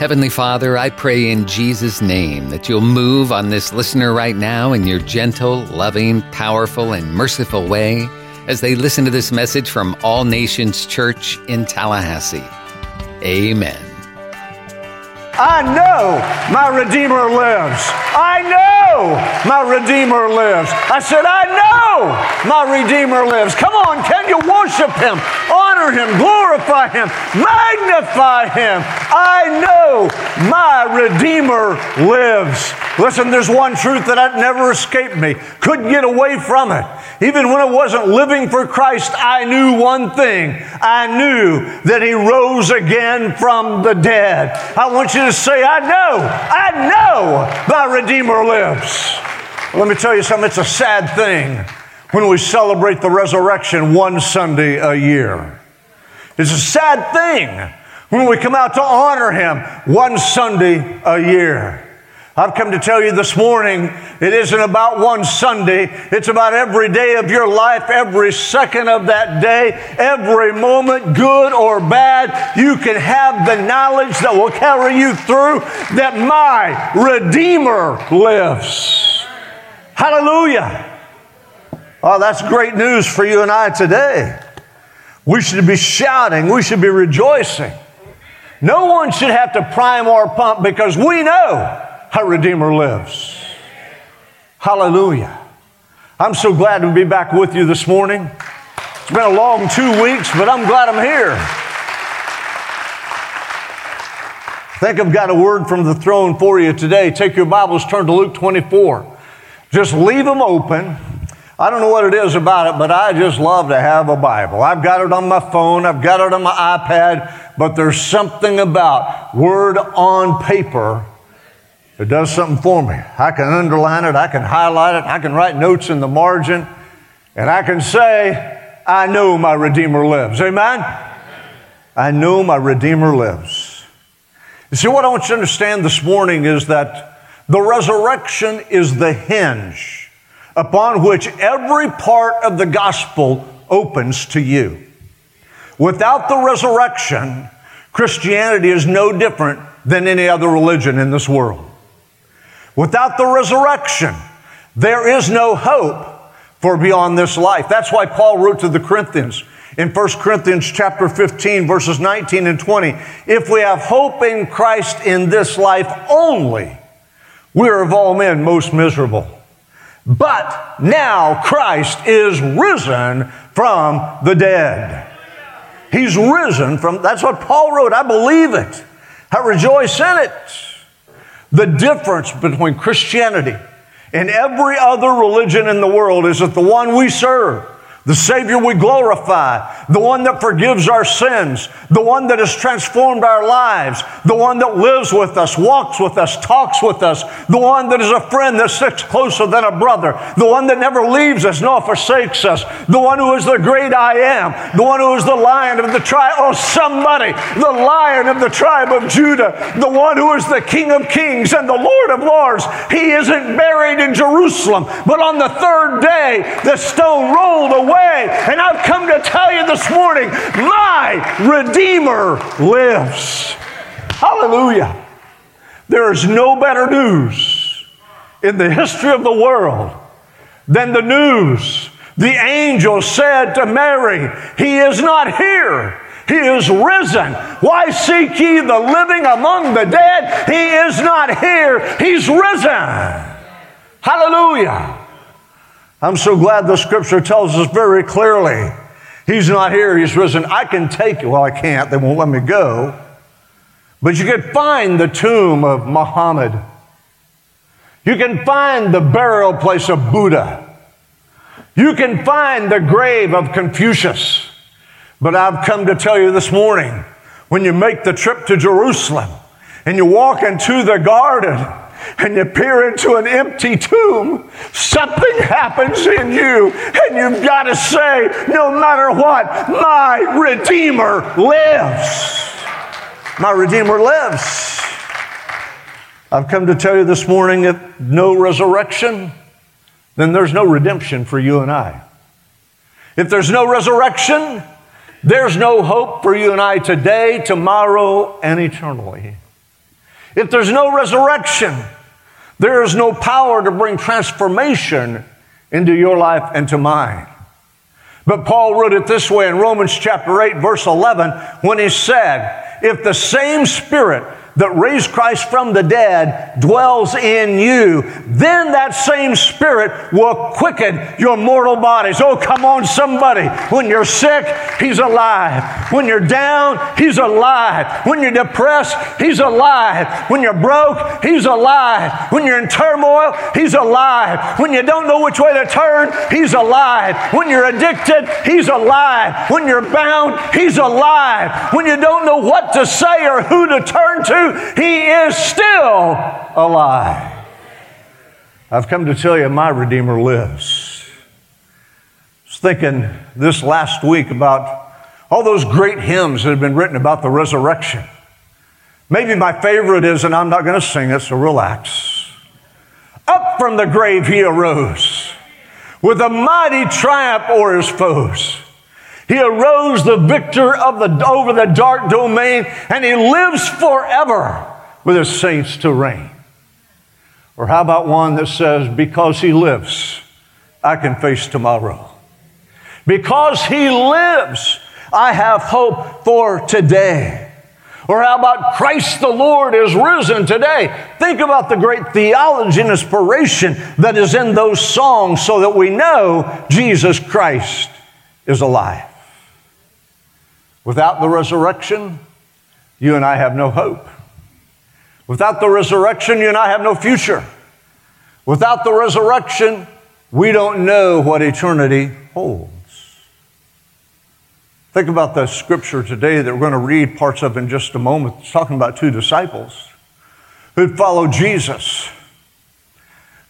Heavenly Father, I pray in Jesus' name that you'll move on this listener right now in your gentle, loving, powerful, and merciful way as they listen to this message from All Nations Church in Tallahassee. Amen. I know my Redeemer lives. I know my Redeemer lives. I said, I know Oh, my Redeemer lives. Come on, can you worship Him, honor Him, glorify Him, magnify Him? I know my Redeemer lives. Listen, there's one truth that had never escaped me, couldn't get away from it. Even when I wasn't living for Christ, I knew one thing. I knew that He rose again from the dead. I want you to say, I know, I know my Redeemer lives. Let me tell you something, it's a sad thing when we celebrate the resurrection one Sunday a year. It's a sad thing when we come out to honor Him one Sunday a year. I've come to tell you this morning, it isn't about one Sunday. It's about every day of your life, every second of that day, every moment, good or bad. You can have the knowledge that will carry you through that my Redeemer lives. Hallelujah. Oh, that's great news for you and I today. We should be shouting, we should be rejoicing. No one should have to prime or pump because we know our Redeemer lives. Hallelujah. I'm so glad to be back with you this morning. It's been a long two weeks, but I'm glad I'm here. I think I've got a word from the throne for you today. Take your Bibles, turn to Luke 24. Just leave them open. I don't know what it is about it, but I just love to have a Bible. I've got it on my phone, I've got it on my iPad, but there's something about word on paper that does something for me. I can underline it, I can highlight it, I can write notes in the margin, and I can say, I know my Redeemer lives. Amen? I know my Redeemer lives. You see, what I want you to understand this morning is that the resurrection is the hinge upon which every part of the gospel opens to you. Without the resurrection, Christianity is no different than any other religion in this world. Without the resurrection, there is no hope for beyond this life. That's why Paul wrote to the Corinthians in 1 Corinthians chapter 15 verses 19 and 20, if we have hope in Christ in this life only, we are of all men most miserable. But now Christ is risen from the dead. He's risen from, that's what Paul wrote. I believe it. I rejoice in it. The difference between Christianity and every other religion in the world is that the one we serve the Savior we glorify, the one that forgives our sins, the one that has transformed our lives, the one that lives with us, walks with us, talks with us, the one that is a friend that sits closer than a brother, the one that never leaves us nor forsakes us, the one who is the great I am, the one who is the lion of the tribe, oh, somebody, the lion of the tribe of Judah, the one who is the King of kings and the Lord of lords. He isn't buried in Jerusalem, but on the third day, the stone rolled away And I've come to tell you this morning my Redeemer lives. Hallelujah. There is no better news in the history of the world than the news. The angel said to Mary, He is not here. He is risen. Why seek ye the living among the dead? He is not here. He's risen. Hallelujah. I'm so glad the scripture tells us very clearly He's not here, He's risen. I can take you. Well, I can't, they won't let me go. But you can find the tomb of Muhammad. You can find the burial place of Buddha. You can find the grave of Confucius. But I've come to tell you this morning when you make the trip to Jerusalem and you walk into the garden, and you peer into an empty tomb, something happens in you, and you've got to say, no matter what, my Redeemer lives. My Redeemer lives. I've come to tell you this morning that no resurrection, then there's no redemption for you and I. If there's no resurrection, there's no hope for you and I today, tomorrow, and eternally. If there's no resurrection, there is no power to bring transformation into your life and to mine. But Paul wrote it this way in Romans chapter 8, verse 11, when he said, If the same Spirit that raised Christ from the dead dwells in you, then that same Spirit will quicken your mortal bodies. Oh, come on, somebody. When you're sick, He's alive. When you're down, He's alive. When you're depressed, He's alive. When you're broke, He's alive. When you're in turmoil, He's alive. When you don't know which way to turn, He's alive. When you're addicted, He's alive. When you're bound, He's alive. When you don't know what to say or who to turn to, he is still alive. I've come to tell you, my Redeemer lives. I was thinking this last week about all those great hymns that have been written about the resurrection. Maybe my favorite is, and I'm not going to sing it, so relax. Up from the grave he arose with a mighty triumph o'er his foes. He arose the victor of the, over the dark domain, and he lives forever with his saints to reign. Or how about one that says, Because he lives, I can face tomorrow. Because he lives, I have hope for today. Or how about Christ the Lord is risen today? Think about the great theology and inspiration that is in those songs so that we know Jesus Christ is alive. Without the resurrection, you and I have no hope. Without the resurrection, you and I have no future. Without the resurrection, we don't know what eternity holds. Think about the scripture today that we're going to read parts of in just a moment. It's talking about two disciples who'd followed Jesus.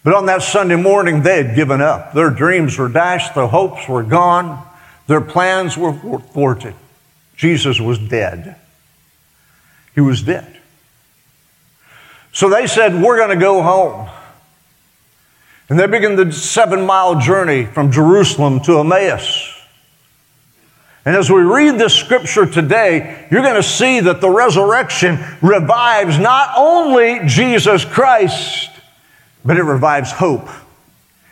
But on that Sunday morning, they had given up. Their dreams were dashed, their hopes were gone, their plans were thwarted. Jesus was dead. He was dead. So they said, We're going to go home. And they began the seven mile journey from Jerusalem to Emmaus. And as we read this scripture today, you're going to see that the resurrection revives not only Jesus Christ, but it revives hope.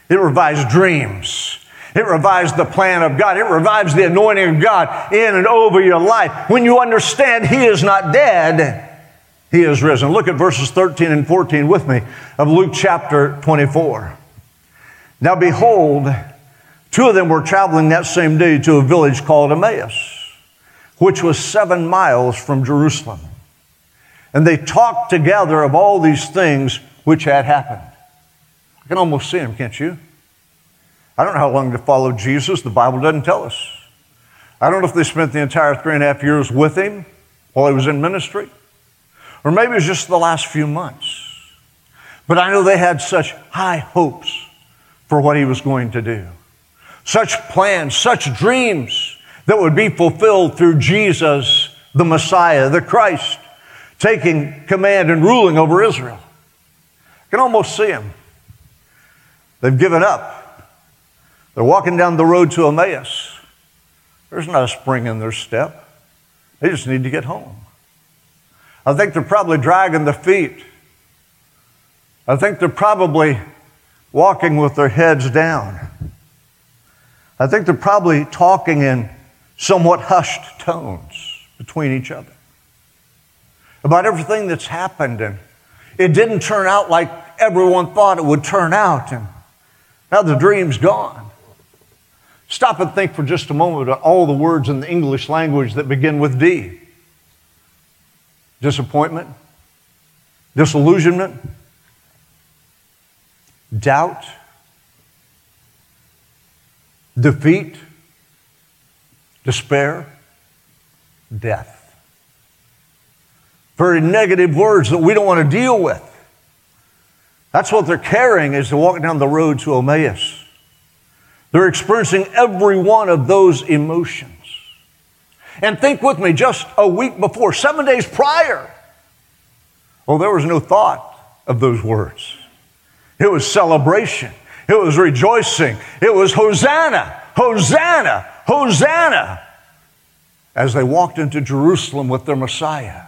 It revives dreams. It revives the plan of God. It revives the anointing of God in and over your life. When you understand He is not dead, He is risen. Look at verses 13 and 14 with me of Luke chapter 24. Now behold, two of them were traveling that same day to a village called Emmaus, which was seven miles from Jerusalem. And they talked together of all these things which had happened. I can almost see them, can't you? I don't know how long they followed Jesus. The Bible doesn't tell us. I don't know if they spent the entire three and a half years with him while he was in ministry, or maybe it was just the last few months. But I know they had such high hopes for what he was going to do, such plans, such dreams that would be fulfilled through Jesus, the Messiah, the Christ, taking command and ruling over Israel. I can almost see him. They've given up. They're walking down the road to Emmaus. There's not a spring in their step. They just need to get home. I think they're probably dragging their feet. I think they're probably walking with their heads down. I think they're probably talking in somewhat hushed tones between each other about everything that's happened. And it didn't turn out like everyone thought it would turn out. And now the dream's gone. Stop and think for just a moment about all the words in the English language that begin with D disappointment, disillusionment, doubt, defeat, despair, death. Very negative words that we don't want to deal with. That's what they're carrying as they walk down the road to Emmaus. They're experiencing every one of those emotions. And think with me, just a week before, seven days prior, well, there was no thought of those words. It was celebration, it was rejoicing, it was Hosanna, Hosanna, Hosanna, as they walked into Jerusalem with their Messiah.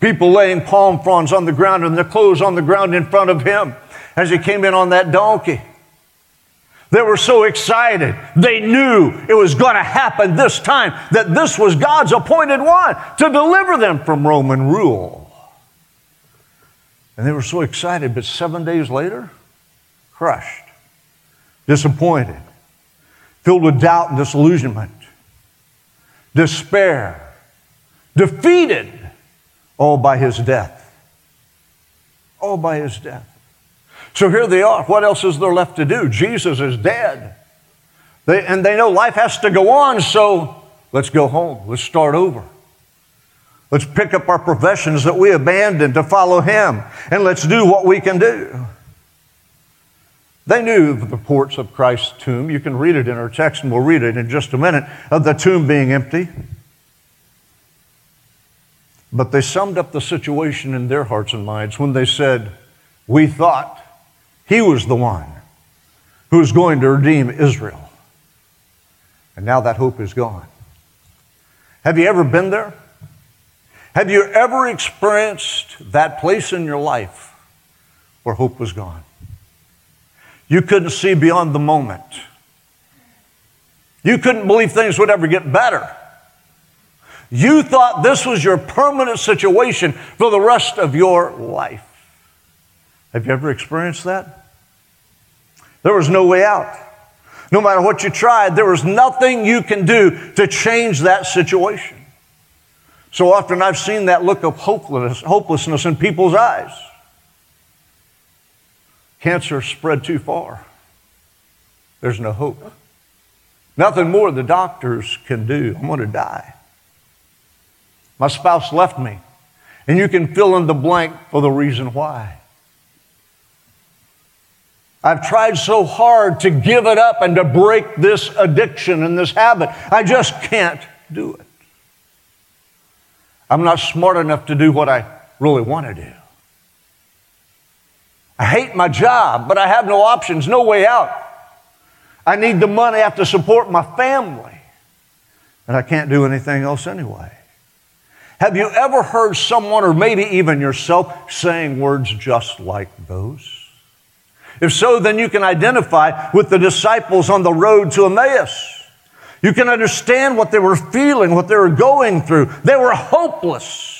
People laying palm fronds on the ground and their clothes on the ground in front of him as he came in on that donkey. They were so excited. They knew it was going to happen this time, that this was God's appointed one to deliver them from Roman rule. And they were so excited, but seven days later, crushed, disappointed, filled with doubt and disillusionment, despair, defeated, all by his death. All by his death. So here they are. What else is there left to do? Jesus is dead. They, and they know life has to go on, so let's go home. Let's start over. Let's pick up our professions that we abandoned to follow Him, and let's do what we can do. They knew the reports of Christ's tomb. You can read it in our text, and we'll read it in just a minute, of the tomb being empty. But they summed up the situation in their hearts and minds when they said, We thought he was the one who was going to redeem Israel. And now that hope is gone. Have you ever been there? Have you ever experienced that place in your life where hope was gone? You couldn't see beyond the moment. You couldn't believe things would ever get better. You thought this was your permanent situation for the rest of your life. Have you ever experienced that? There was no way out. No matter what you tried, there was nothing you can do to change that situation. So often I've seen that look of hopelessness, hopelessness in people's eyes. Cancer spread too far. There's no hope. Nothing more the doctors can do. I'm going to die. My spouse left me. And you can fill in the blank for the reason why. I've tried so hard to give it up and to break this addiction and this habit. I just can't do it. I'm not smart enough to do what I really want to do. I hate my job, but I have no options, no way out. I need the money, I have to support my family. And I can't do anything else anyway. Have you ever heard someone, or maybe even yourself, saying words just like those? If so, then you can identify with the disciples on the road to Emmaus. You can understand what they were feeling, what they were going through. They were hopeless.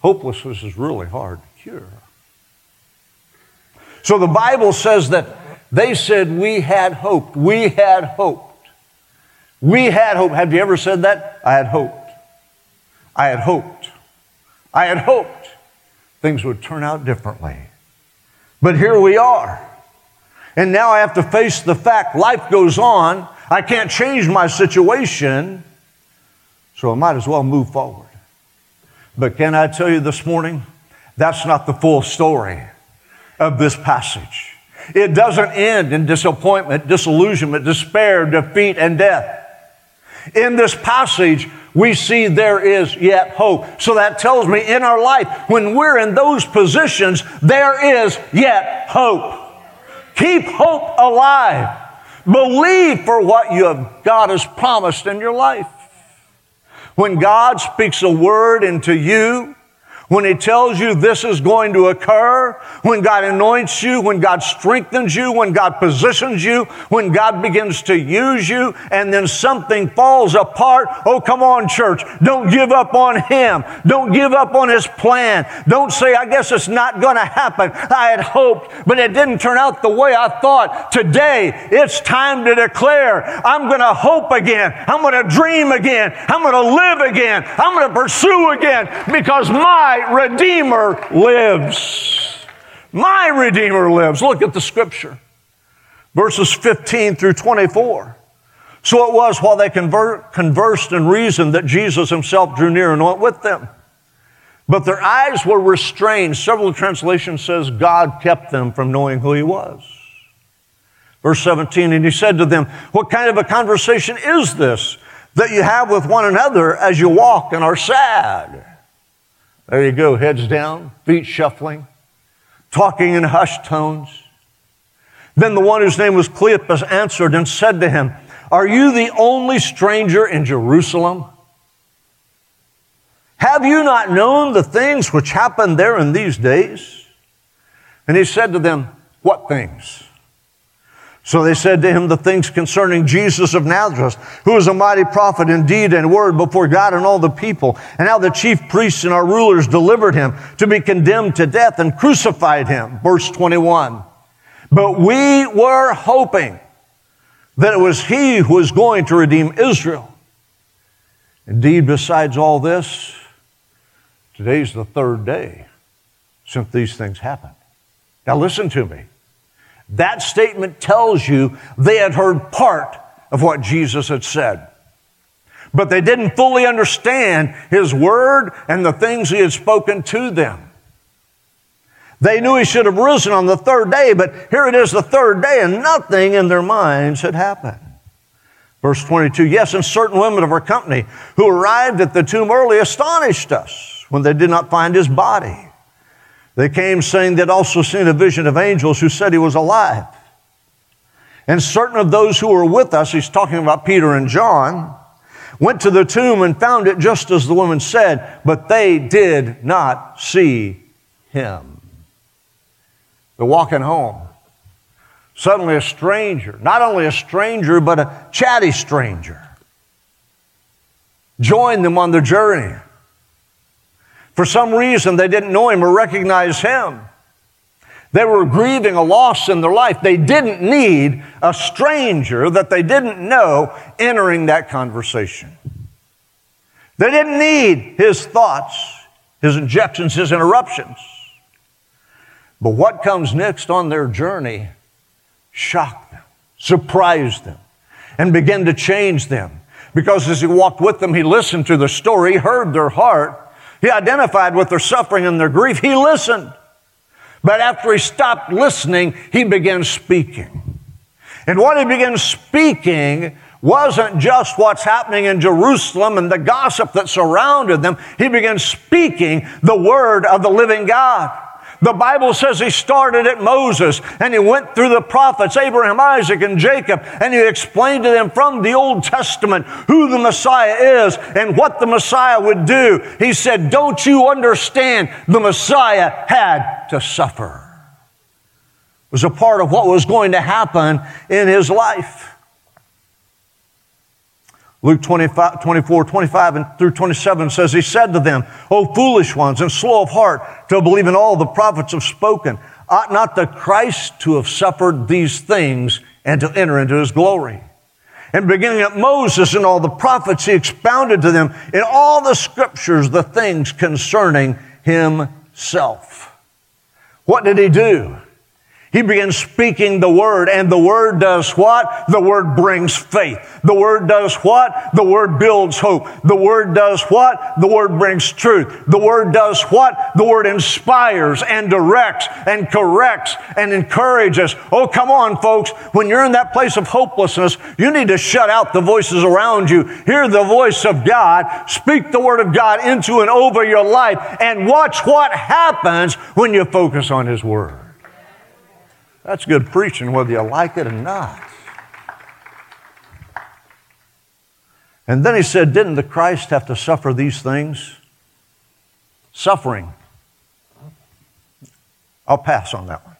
Hopelessness is really hard to cure. So the Bible says that they said, We had hoped. We had hoped. We had hope. Have you ever said that? I had hoped. I had hoped. I had hoped things would turn out differently. But here we are. And now I have to face the fact life goes on. I can't change my situation. So I might as well move forward. But can I tell you this morning? That's not the full story of this passage. It doesn't end in disappointment, disillusionment, despair, defeat, and death. In this passage, we see there is yet hope. So that tells me in our life, when we're in those positions, there is yet hope. Keep hope alive. Believe for what you have, God has promised in your life. When God speaks a word into you, when He tells you this is going to occur, when God anoints you, when God strengthens you, when God positions you, when God begins to use you, and then something falls apart. Oh, come on, church. Don't give up on Him. Don't give up on His plan. Don't say, I guess it's not going to happen. I had hoped, but it didn't turn out the way I thought. Today, it's time to declare, I'm going to hope again. I'm going to dream again. I'm going to live again. I'm going to pursue again because my Redeemer lives. My Redeemer lives. Look at the scripture. Verses 15 through 24. So it was while they convert, conversed and reasoned that Jesus himself drew near and went with them. But their eyes were restrained. Several translations says God kept them from knowing who he was. Verse 17, and he said to them, What kind of a conversation is this that you have with one another as you walk and are sad? There you go, heads down, feet shuffling, talking in hushed tones. Then the one whose name was Cleopas answered and said to him, Are you the only stranger in Jerusalem? Have you not known the things which happened there in these days? And he said to them, What things? So they said to him the things concerning Jesus of Nazareth, who was a mighty prophet in deed and word before God and all the people, and how the chief priests and our rulers delivered him to be condemned to death and crucified him. Verse 21. But we were hoping that it was he who was going to redeem Israel. Indeed, besides all this, today's the third day since these things happened. Now listen to me. That statement tells you they had heard part of what Jesus had said. But they didn't fully understand his word and the things he had spoken to them. They knew he should have risen on the third day, but here it is the third day and nothing in their minds had happened. Verse 22 Yes, and certain women of our company who arrived at the tomb early astonished us when they did not find his body. They came saying they'd also seen a vision of angels who said he was alive. And certain of those who were with us, he's talking about Peter and John, went to the tomb and found it just as the woman said, but they did not see him. They're walking home. Suddenly, a stranger, not only a stranger, but a chatty stranger, joined them on their journey. For some reason, they didn't know him or recognize him. They were grieving a loss in their life. They didn't need a stranger that they didn't know entering that conversation. They didn't need his thoughts, his injections, his interruptions. But what comes next on their journey shocked them, surprised them, and began to change them. Because as he walked with them, he listened to the story, heard their heart, he identified with their suffering and their grief. He listened. But after he stopped listening, he began speaking. And what he began speaking wasn't just what's happening in Jerusalem and the gossip that surrounded them. He began speaking the word of the living God. The Bible says he started at Moses and he went through the prophets, Abraham, Isaac, and Jacob, and he explained to them from the Old Testament who the Messiah is and what the Messiah would do. He said, Don't you understand? The Messiah had to suffer. It was a part of what was going to happen in his life. Luke 25, 24, 25 and through 27 says, He said to them, O foolish ones and slow of heart to believe in all the prophets have spoken. Ought not the Christ to have suffered these things and to enter into his glory? And beginning at Moses and all the prophets, he expounded to them in all the scriptures the things concerning himself. What did he do? He begins speaking the word, and the word does what? The word brings faith. The word does what? The word builds hope. The word does what? The word brings truth. The word does what? The word inspires and directs and corrects and encourages. Oh, come on, folks. When you're in that place of hopelessness, you need to shut out the voices around you. Hear the voice of God. Speak the word of God into and over your life and watch what happens when you focus on His word. That's good preaching, whether you like it or not. And then he said, Didn't the Christ have to suffer these things? Suffering. I'll pass on that one.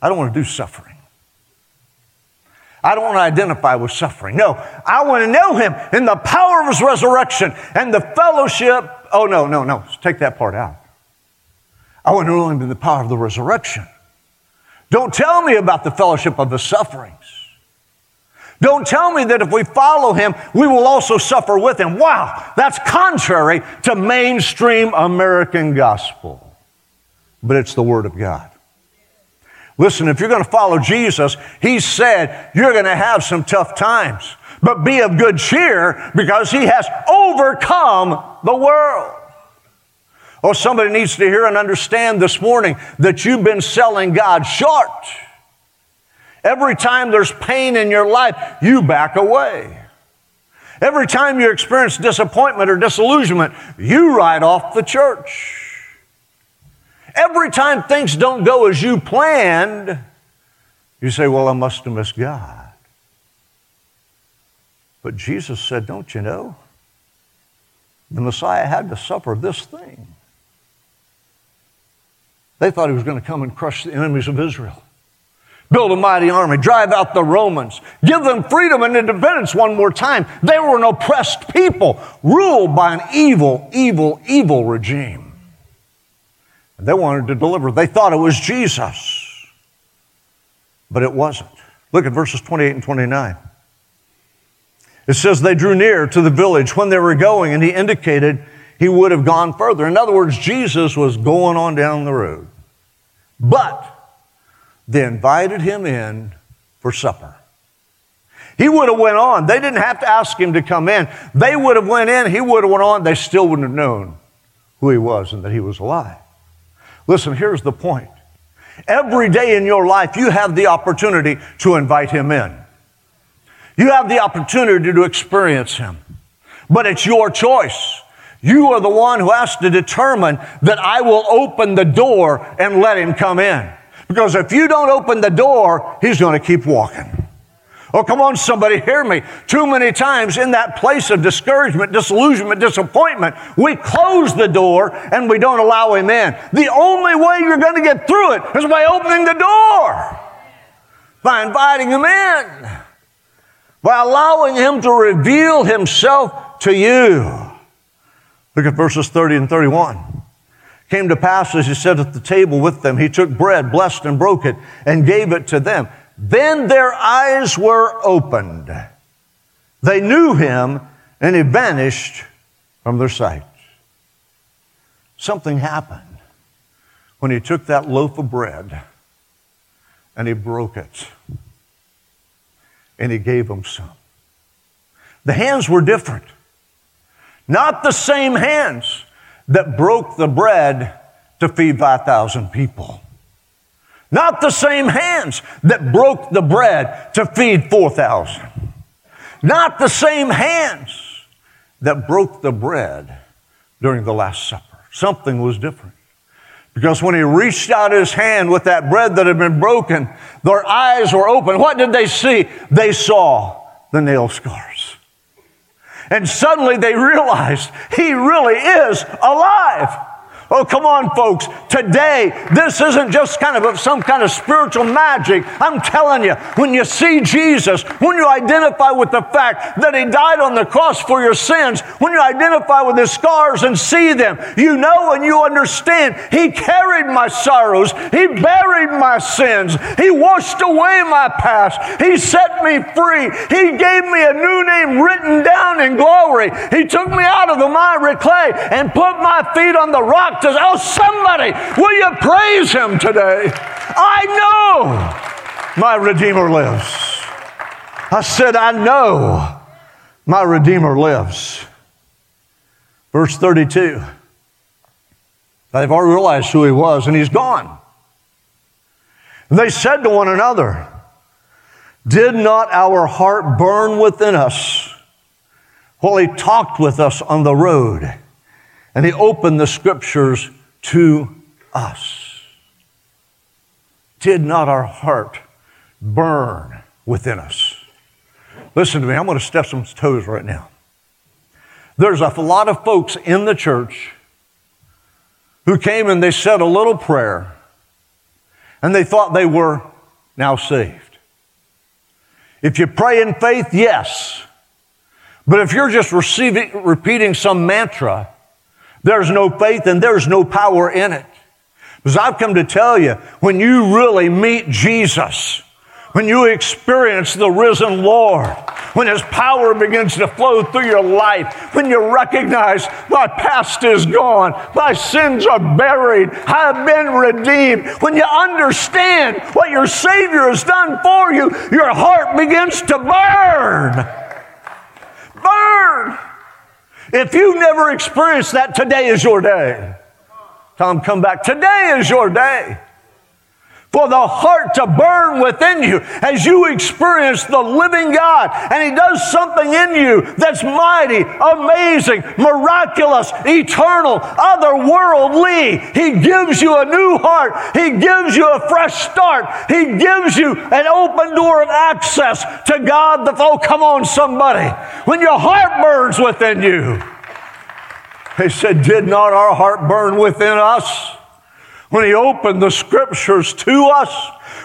I don't want to do suffering. I don't want to identify with suffering. No, I want to know him in the power of his resurrection and the fellowship. Oh, no, no, no. Take that part out. I want to know him in the power of the resurrection don't tell me about the fellowship of the sufferings. Don't tell me that if we follow him, we will also suffer with him. Wow, that's contrary to mainstream American gospel. But it's the Word of God. Listen, if you're going to follow Jesus, he said you're going to have some tough times, but be of good cheer because he has overcome the world. Oh, somebody needs to hear and understand this morning that you've been selling God short. Every time there's pain in your life, you back away. Every time you experience disappointment or disillusionment, you write off the church. Every time things don't go as you planned, you say, Well, I must have missed God. But Jesus said, Don't you know? the Messiah had to suffer this thing. They thought he was going to come and crush the enemies of Israel, build a mighty army, drive out the Romans, give them freedom and independence one more time. They were an oppressed people, ruled by an evil, evil, evil regime. And they wanted to deliver. They thought it was Jesus, but it wasn't. Look at verses 28 and 29. It says they drew near to the village when they were going, and he indicated he would have gone further. In other words, Jesus was going on down the road. But they invited him in for supper. He would have went on. They didn't have to ask him to come in. They would have went in, he would have went on, they still wouldn't have known who he was and that he was alive. Listen, here's the point. Every day in your life, you have the opportunity to invite him in. You have the opportunity to experience him. But it's your choice. You are the one who has to determine that I will open the door and let him come in. Because if you don't open the door, he's going to keep walking. Oh, come on, somebody, hear me. Too many times in that place of discouragement, disillusionment, disappointment, we close the door and we don't allow him in. The only way you're going to get through it is by opening the door, by inviting him in, by allowing him to reveal himself to you. Look at verses 30 and 31. Came to pass as he sat at the table with them, he took bread, blessed and broke it, and gave it to them. Then their eyes were opened. They knew him, and he vanished from their sight. Something happened when he took that loaf of bread and he broke it and he gave them some. The hands were different. Not the same hands that broke the bread to feed 5,000 people. Not the same hands that broke the bread to feed 4,000. Not the same hands that broke the bread during the Last Supper. Something was different. Because when he reached out his hand with that bread that had been broken, their eyes were open. What did they see? They saw the nail scars. And suddenly they realized he really is alive. Oh, come on, folks. Today, this isn't just kind of some kind of spiritual magic. I'm telling you, when you see Jesus, when you identify with the fact that He died on the cross for your sins, when you identify with His scars and see them, you know and you understand He carried my sorrows, He buried my sins, He washed away my past, He set me free, He gave me a new name written down in glory, He took me out of the miry clay and put my feet on the rock to, oh, somebody, will you praise him today? I know my Redeemer lives. I said, I know my Redeemer lives. Verse 32. They've already realized who he was, and he's gone. And They said to one another, Did not our heart burn within us while he talked with us on the road? And he opened the scriptures to us. Did not our heart burn within us? Listen to me, I'm going to step some toes right now. There's a lot of folks in the church who came and they said a little prayer and they thought they were now saved. If you pray in faith, yes. But if you're just receiving, repeating some mantra, there's no faith and there's no power in it. Because I've come to tell you, when you really meet Jesus, when you experience the risen Lord, when His power begins to flow through your life, when you recognize my past is gone, my sins are buried, I have been redeemed, when you understand what your Savior has done for you, your heart begins to burn. Burn. If you've never experienced that, today is your day. Tom, come back. Today is your day for the heart to burn within you as you experience the living God. And He does something in you that's mighty, amazing, miraculous, eternal, otherworldly. He gives you a new heart. He gives you a fresh start. He gives you an open door of access to God. The, oh, come on, somebody. When your heart burns within you, He said, Did not our heart burn within us? When he opened the scriptures to us,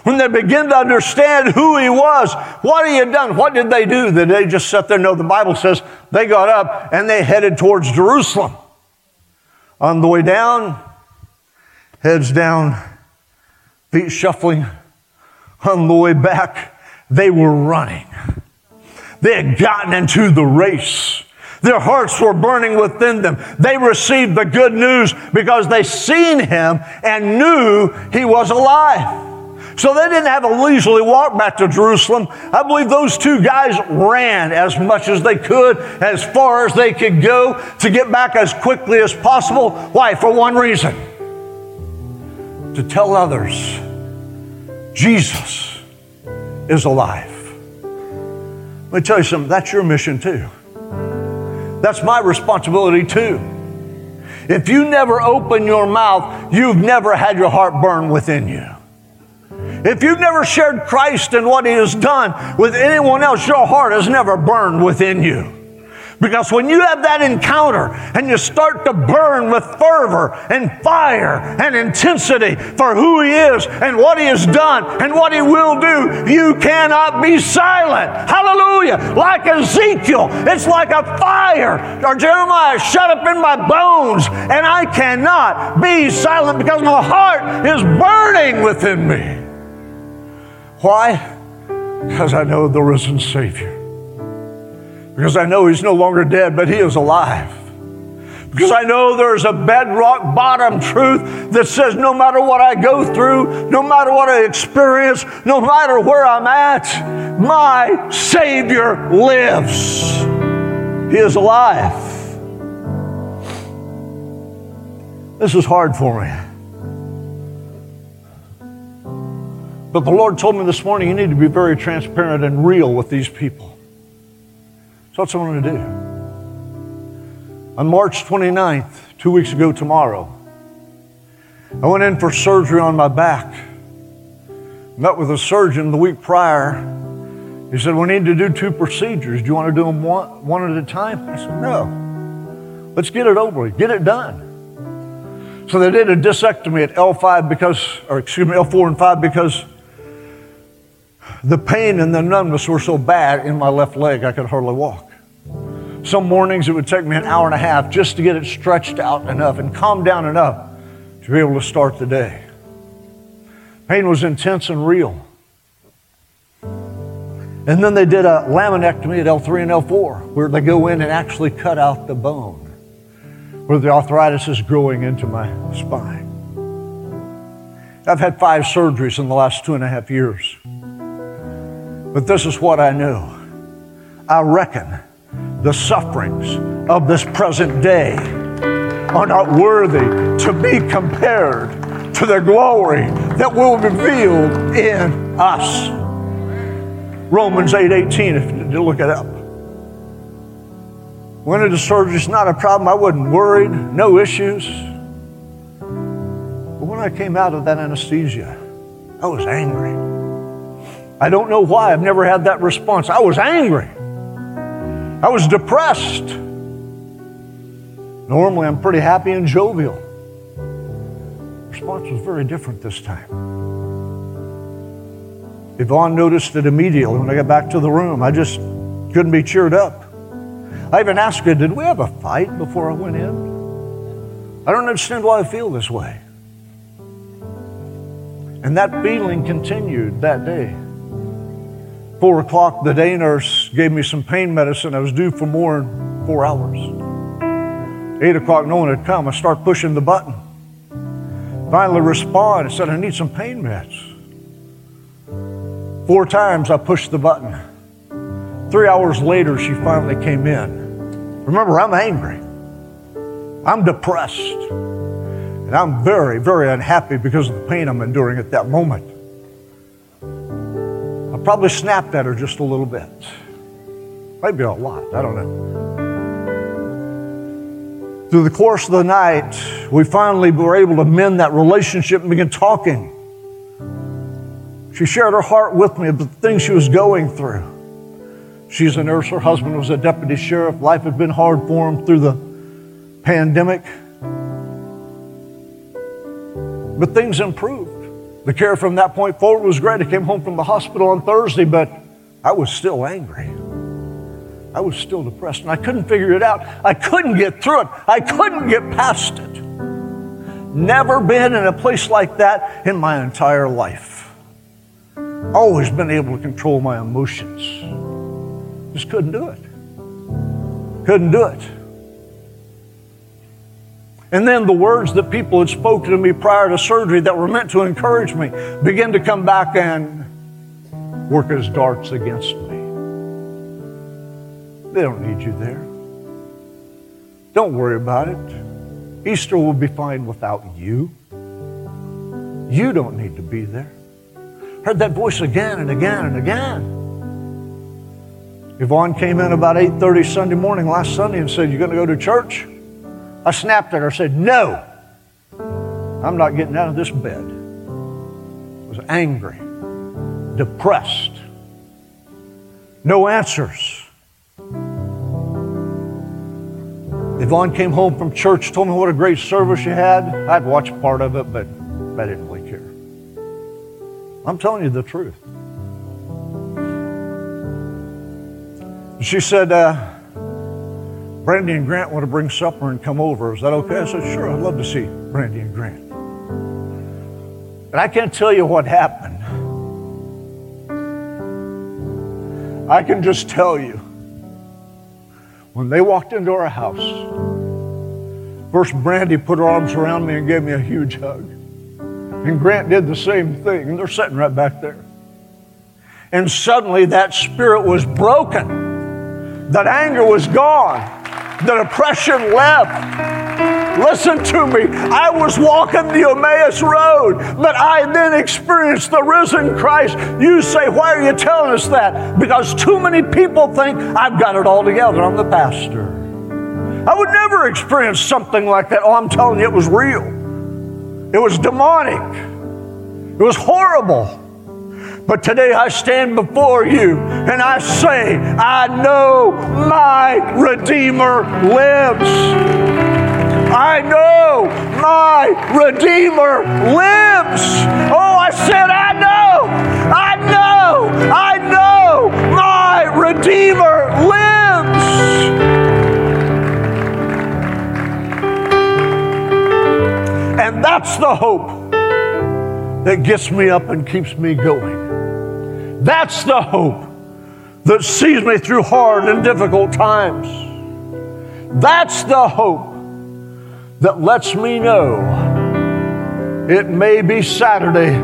when they began to understand who he was, what he had done, what did they do? Did they just sit there? No, the Bible says they got up and they headed towards Jerusalem. On the way down, heads down, feet shuffling. On the way back, they were running. They had gotten into the race. Their hearts were burning within them. They received the good news because they seen him and knew he was alive. So they didn't have a leisurely walk back to Jerusalem. I believe those two guys ran as much as they could, as far as they could go to get back as quickly as possible. Why? For one reason to tell others Jesus is alive. Let me tell you something, that's your mission too. That's my responsibility too. If you never open your mouth, you've never had your heart burn within you. If you've never shared Christ and what He has done with anyone else, your heart has never burned within you. Because when you have that encounter and you start to burn with fervor and fire and intensity for who He is and what He has done and what He will do, you cannot be silent. Hallelujah. Like Ezekiel, it's like a fire. Or Jeremiah, shut up in my bones, and I cannot be silent because my heart is burning within me. Why? Because I know the risen Savior. Because I know He's no longer dead, but He is alive. Because I know there's a bedrock bottom truth that says no matter what I go through, no matter what I experience, no matter where I'm at, my Savior lives. He is alive. This is hard for me. But the Lord told me this morning you need to be very transparent and real with these people. So that's what I'm going to do. On March 29th, two weeks ago tomorrow, I went in for surgery on my back. Met with a surgeon the week prior. He said, We need to do two procedures. Do you want to do them one, one at a time? I said, No. Let's get it over with, get it done. So they did a discectomy at L5 because, or excuse me, L4 and 5 because the pain and the numbness were so bad in my left leg I could hardly walk. Some mornings it would take me an hour and a half just to get it stretched out enough and calmed down enough to be able to start the day. Pain was intense and real. And then they did a laminectomy at L3 and L4, where they go in and actually cut out the bone, where the arthritis is growing into my spine. I've had five surgeries in the last two and a half years. But this is what I know. I reckon the sufferings of this present day are not worthy to be compared to the glory that will be revealed in us. Romans 8 18, if you look it up. Went into surgery, it's not a problem. I wasn't worried, no issues. But when I came out of that anesthesia, I was angry. I don't know why. I've never had that response. I was angry. I was depressed. Normally, I'm pretty happy and jovial. Response was very different this time. Yvonne noticed it immediately when I got back to the room. I just couldn't be cheered up. I even asked her, Did we have a fight before I went in? I don't understand why I feel this way. And that feeling continued that day. Four o'clock, the day nurse gave me some pain medicine. I was due for more in four hours. Eight o'clock, no one had come. I start pushing the button. Finally respond and said, I need some pain meds. Four times I pushed the button. Three hours later, she finally came in. Remember, I'm angry. I'm depressed. And I'm very, very unhappy because of the pain I'm enduring at that moment probably snapped at her just a little bit. Maybe a lot, I don't know. Through the course of the night, we finally were able to mend that relationship and begin talking. She shared her heart with me of the things she was going through. She's a nurse, her husband was a deputy sheriff. Life had been hard for him through the pandemic. But things improved. The care from that point forward was great. I came home from the hospital on Thursday, but I was still angry. I was still depressed and I couldn't figure it out. I couldn't get through it. I couldn't get past it. Never been in a place like that in my entire life. Always been able to control my emotions. Just couldn't do it. Couldn't do it. And then the words that people had spoken to me prior to surgery that were meant to encourage me began to come back and work as darts against me. They don't need you there. Don't worry about it. Easter will be fine without you. You don't need to be there. Heard that voice again and again and again. Yvonne came in about 8:30 Sunday morning last Sunday and said, "You're going to go to church?" I snapped at her. And said, "No, I'm not getting out of this bed." I was angry, depressed, no answers. Yvonne came home from church, told me what a great service she had. I'd watched part of it, but I didn't really care. I'm telling you the truth. She said, uh, Brandy and Grant want to bring supper and come over. Is that okay? I said, sure, I'd love to see Brandy and Grant. But I can't tell you what happened. I can just tell you when they walked into our house, first Brandy put her arms around me and gave me a huge hug. And Grant did the same thing, and they're sitting right back there. And suddenly that spirit was broken. That anger was gone. That oppression left. Listen to me. I was walking the Emmaus Road, but I then experienced the risen Christ. You say, why are you telling us that? Because too many people think I've got it all together. I'm the pastor. I would never experience something like that. Oh, I'm telling you, it was real. It was demonic. It was horrible. But today I stand before you and I say, I know my Redeemer lives. I know my Redeemer lives. Oh, I said, I know, I know, I know my Redeemer lives. And that's the hope that gets me up and keeps me going. That's the hope that sees me through hard and difficult times. That's the hope that lets me know it may be Saturday,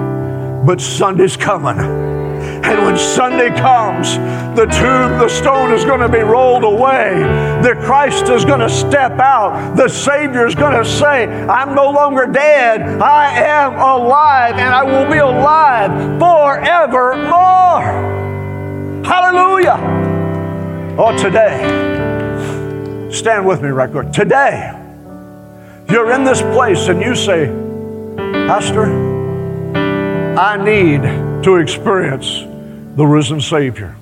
but Sunday's coming. And when Sunday comes, the tomb, the stone is going to be rolled away. The Christ is going to step out. The Savior is going to say, I'm no longer dead. I am alive, and I will be alive forevermore. Hallelujah. Oh, today, stand with me right quick. Today, you're in this place and you say, Pastor, I need to experience the risen Savior.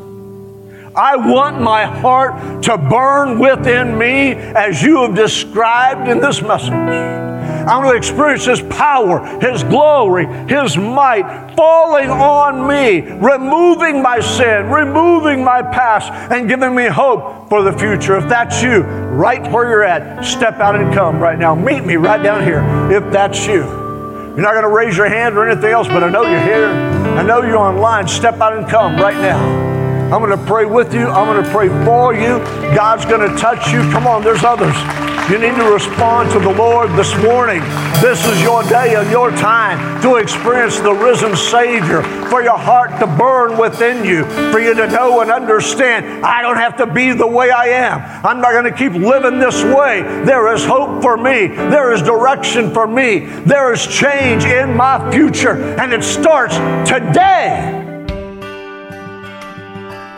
I want my heart to burn within me as you have described in this message. I want to experience His power, His glory, His might falling on me, removing my sin, removing my past, and giving me hope for the future. If that's you, right where you're at, step out and come right now. Meet me right down here if that's you. You're not going to raise your hand or anything else, but I know you're here. I know you're online. Step out and come right now. I'm going to pray with you. I'm going to pray for you. God's going to touch you. Come on, there's others. You need to respond to the Lord this morning. This is your day and your time to experience the risen Savior, for your heart to burn within you, for you to know and understand I don't have to be the way I am. I'm not going to keep living this way. There is hope for me, there is direction for me, there is change in my future, and it starts today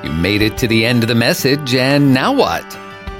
You made it to the end of the message, and now what?